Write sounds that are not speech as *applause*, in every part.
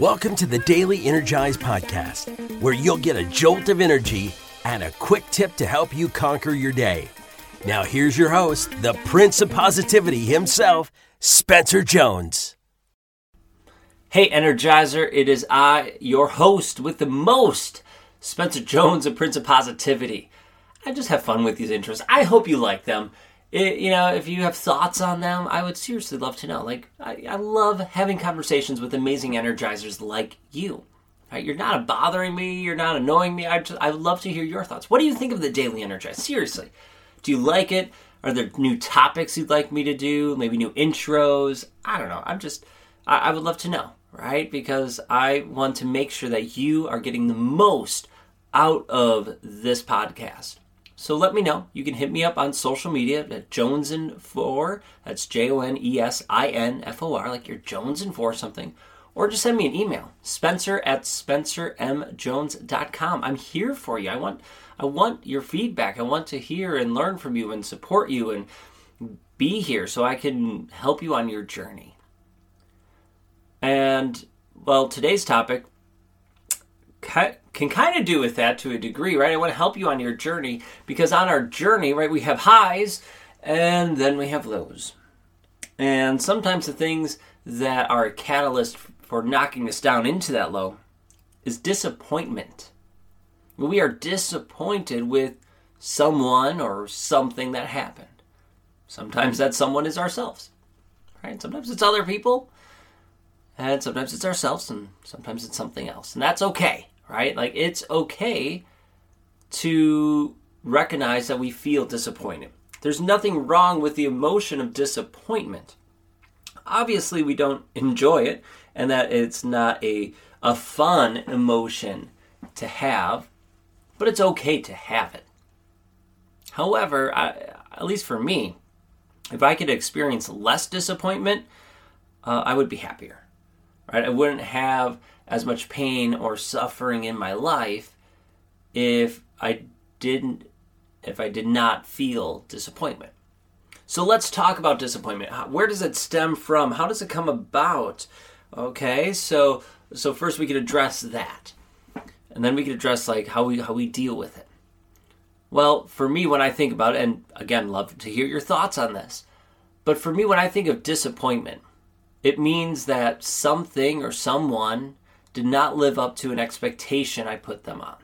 Welcome to the Daily Energize Podcast, where you'll get a jolt of energy and a quick tip to help you conquer your day. Now, here's your host, the Prince of Positivity himself, Spencer Jones. Hey, Energizer, it is I, your host with the most, Spencer Jones, a Prince of Positivity. I just have fun with these intros. I hope you like them. It, you know, if you have thoughts on them, I would seriously love to know. Like, I, I love having conversations with amazing energizers like you. Right? You're not bothering me. You're not annoying me. I just, I love to hear your thoughts. What do you think of the Daily Energize? Seriously, do you like it? Are there new topics you'd like me to do? Maybe new intros? I don't know. I'm just, I, I would love to know, right? Because I want to make sure that you are getting the most out of this podcast. So let me know. You can hit me up on social media at Jonesin4. That's J O N E S I N F O R, like you're Jonesin for something. Or just send me an email, Spencer at SpencerMJones.com. I'm here for you. I want I want your feedback. I want to hear and learn from you and support you and be here so I can help you on your journey. And well, today's topic can kind of do with that to a degree, right? I want to help you on your journey because on our journey, right, we have highs and then we have lows. And sometimes the things that are a catalyst for knocking us down into that low is disappointment. We are disappointed with someone or something that happened. Sometimes that someone is ourselves, right? Sometimes it's other people, and sometimes it's ourselves, and sometimes it's something else. And that's okay right? Like it's okay to recognize that we feel disappointed. There's nothing wrong with the emotion of disappointment. Obviously, we don't enjoy it and that it's not a, a fun emotion to have, but it's okay to have it. However, I, at least for me, if I could experience less disappointment, uh, I would be happier. Right? I wouldn't have as much pain or suffering in my life if I didn't if I did not feel disappointment. So let's talk about disappointment. Where does it stem from? How does it come about? Okay, so so first we could address that. And then we could address like how we how we deal with it. Well, for me when I think about it and again love to hear your thoughts on this. But for me when I think of disappointment, it means that something or someone did not live up to an expectation I put them on.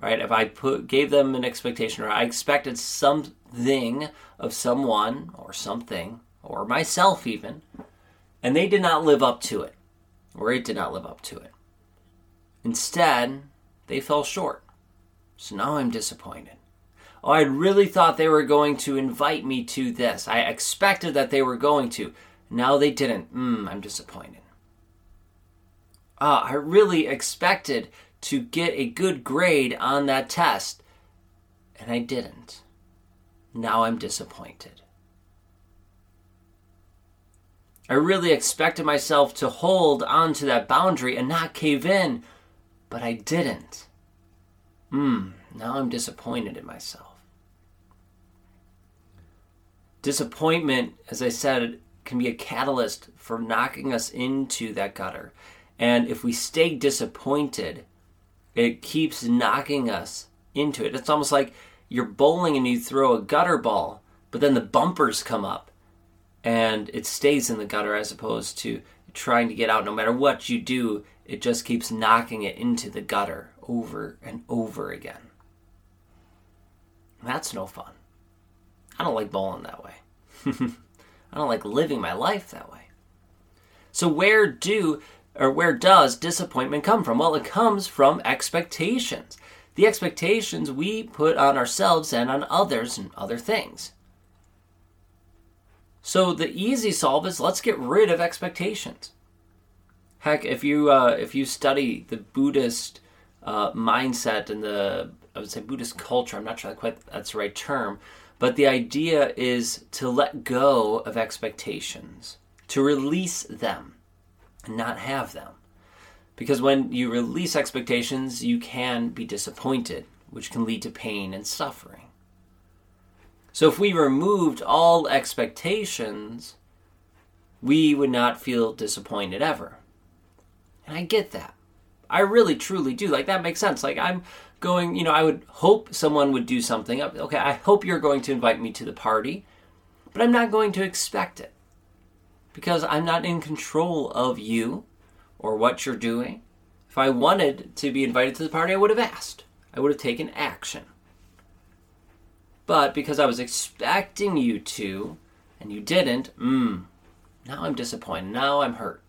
Right? If I put gave them an expectation or I expected something of someone or something or myself even, and they did not live up to it, or it did not live up to it. Instead, they fell short. So now I'm disappointed. Oh, I really thought they were going to invite me to this. I expected that they were going to. Now they didn't. Mm, I'm disappointed uh, I really expected to get a good grade on that test, and I didn't. Now I'm disappointed. I really expected myself to hold on to that boundary and not cave in, but I didn't. Hmm, now I'm disappointed in myself. Disappointment, as I said, can be a catalyst for knocking us into that gutter. And if we stay disappointed, it keeps knocking us into it. It's almost like you're bowling and you throw a gutter ball, but then the bumpers come up and it stays in the gutter as opposed to trying to get out. No matter what you do, it just keeps knocking it into the gutter over and over again. That's no fun. I don't like bowling that way. *laughs* I don't like living my life that way. So, where do or where does disappointment come from? Well, it comes from expectations. The expectations we put on ourselves and on others and other things. So the easy solve is let's get rid of expectations. Heck, if you uh, if you study the Buddhist uh, mindset and the I would say Buddhist culture, I'm not sure quite that's the right term, but the idea is to let go of expectations, to release them not have them. Because when you release expectations, you can be disappointed, which can lead to pain and suffering. So if we removed all expectations, we would not feel disappointed ever. And I get that. I really truly do. Like that makes sense. Like I'm going, you know, I would hope someone would do something. Okay, I hope you're going to invite me to the party, but I'm not going to expect it because I'm not in control of you or what you're doing. If I wanted to be invited to the party, I would have asked. I would have taken action. But because I was expecting you to and you didn't, mm, now I'm disappointed. Now I'm hurt.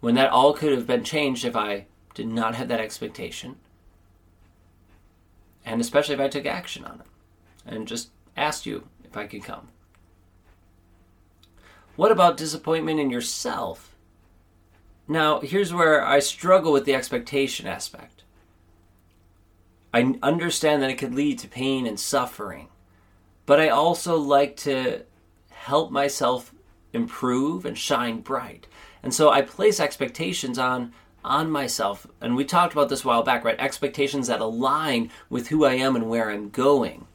When that all could have been changed if I did not have that expectation. And especially if I took action on it and just asked you if I could come. What about disappointment in yourself? Now, here's where I struggle with the expectation aspect. I understand that it could lead to pain and suffering, but I also like to help myself improve and shine bright. And so I place expectations on on myself. And we talked about this a while back, right? Expectations that align with who I am and where I'm going.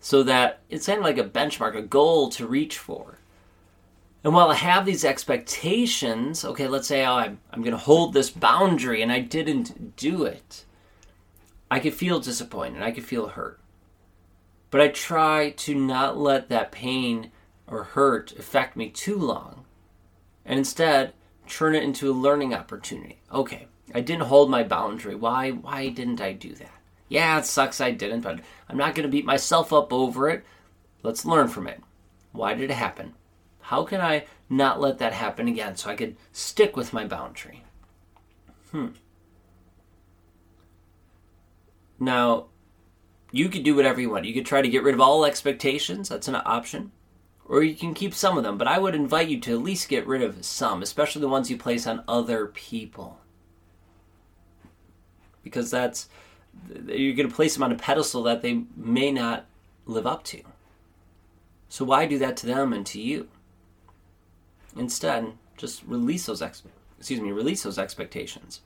So that it's kind of like a benchmark, a goal to reach for. And while I have these expectations, okay, let's say oh, I'm, I'm going to hold this boundary and I didn't do it, I could feel disappointed. I could feel hurt. But I try to not let that pain or hurt affect me too long. And instead, turn it into a learning opportunity. Okay, I didn't hold my boundary. Why why didn't I do that? Yeah, it sucks I didn't, but I'm not going to beat myself up over it. Let's learn from it. Why did it happen? How can I not let that happen again so I could stick with my boundary? Hmm. Now, you could do whatever you want. You could try to get rid of all expectations. That's an option or you can keep some of them, but I would invite you to at least get rid of some, especially the ones you place on other people. Because that's, you're going to place them on a pedestal that they may not live up to. So why do that to them and to you? Instead, just release those ex- excuse me, release those expectations.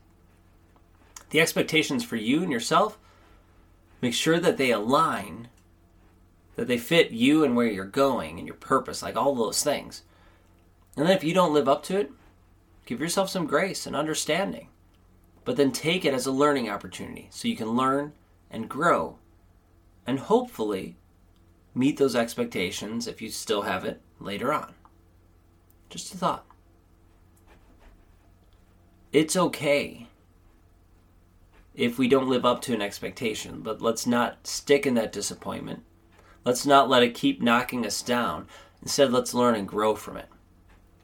The expectations for you and yourself, make sure that they align that they fit you and where you're going and your purpose, like all those things. And then if you don't live up to it, give yourself some grace and understanding. But then take it as a learning opportunity so you can learn and grow and hopefully meet those expectations if you still have it later on. Just a thought. It's okay if we don't live up to an expectation, but let's not stick in that disappointment Let's not let it keep knocking us down. Instead, let's learn and grow from it.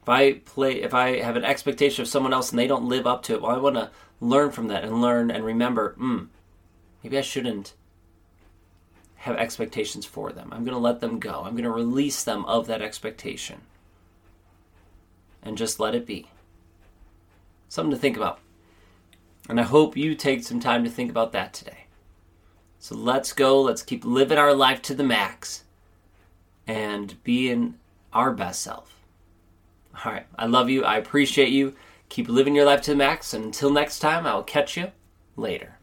If I play, if I have an expectation of someone else and they don't live up to it, well, I want to learn from that and learn and remember, hmm, maybe I shouldn't have expectations for them. I'm going to let them go. I'm going to release them of that expectation and just let it be. Something to think about. And I hope you take some time to think about that today. So let's go. Let's keep living our life to the max and being our best self. All right. I love you. I appreciate you. Keep living your life to the max. And until next time, I will catch you later.